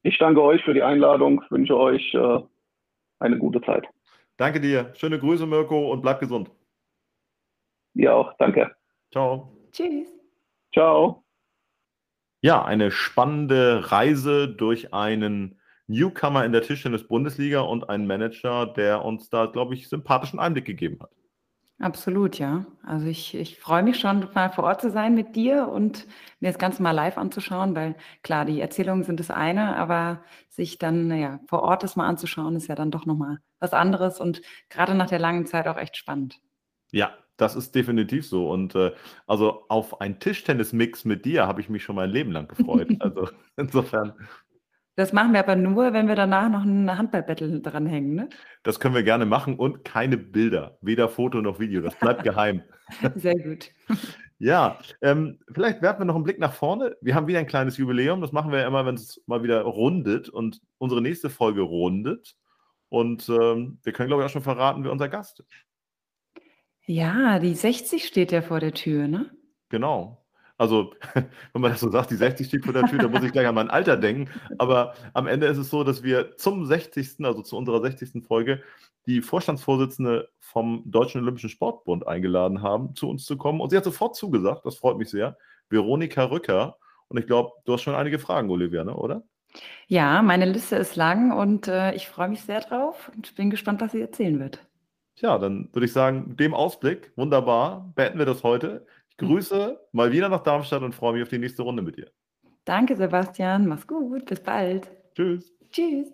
Ich danke euch für die Einladung, wünsche euch äh, eine gute Zeit. Danke dir. Schöne Grüße, Mirko, und bleib gesund. Dir auch. Danke. Ciao. Tschüss. Ciao. Ja, eine spannende Reise durch einen Newcomer in der Tischtennis-Bundesliga und einen Manager, der uns da, glaube ich, sympathischen Einblick gegeben hat. Absolut, ja. Also ich, ich freue mich schon, mal vor Ort zu sein mit dir und mir das Ganze mal live anzuschauen, weil klar, die Erzählungen sind das eine, aber sich dann naja, vor Ort das mal anzuschauen, ist ja dann doch nochmal was anderes und gerade nach der langen Zeit auch echt spannend. Ja, das ist definitiv so. Und äh, also auf ein Tischtennis-Mix mit dir habe ich mich schon mein Leben lang gefreut. Also insofern. Das machen wir aber nur, wenn wir danach noch ein Handballbattle dranhängen, ne? Das können wir gerne machen und keine Bilder, weder Foto noch Video. Das bleibt geheim. Sehr gut. Ja, ähm, vielleicht werfen wir noch einen Blick nach vorne. Wir haben wieder ein kleines Jubiläum. Das machen wir ja immer, wenn es mal wieder rundet und unsere nächste Folge rundet. Und ähm, wir können, glaube ich, auch schon verraten, wer unser Gast ist. Ja, die 60 steht ja vor der Tür, ne? Genau. Also, wenn man das so sagt, die 60 steht vor der Tür, da muss ich gleich an mein Alter denken. Aber am Ende ist es so, dass wir zum 60., also zu unserer 60. Folge, die Vorstandsvorsitzende vom Deutschen Olympischen Sportbund eingeladen haben, zu uns zu kommen. Und sie hat sofort zugesagt, das freut mich sehr, Veronika Rücker. Und ich glaube, du hast schon einige Fragen, Olivia, ne, oder? Ja, meine Liste ist lang und äh, ich freue mich sehr drauf und bin gespannt, was sie erzählen wird. Ja, dann würde ich sagen, dem Ausblick, wunderbar, beenden wir das heute. Ich grüße mal wieder nach Darmstadt und freue mich auf die nächste Runde mit dir. Danke, Sebastian. Mach's gut. Bis bald. Tschüss. Tschüss.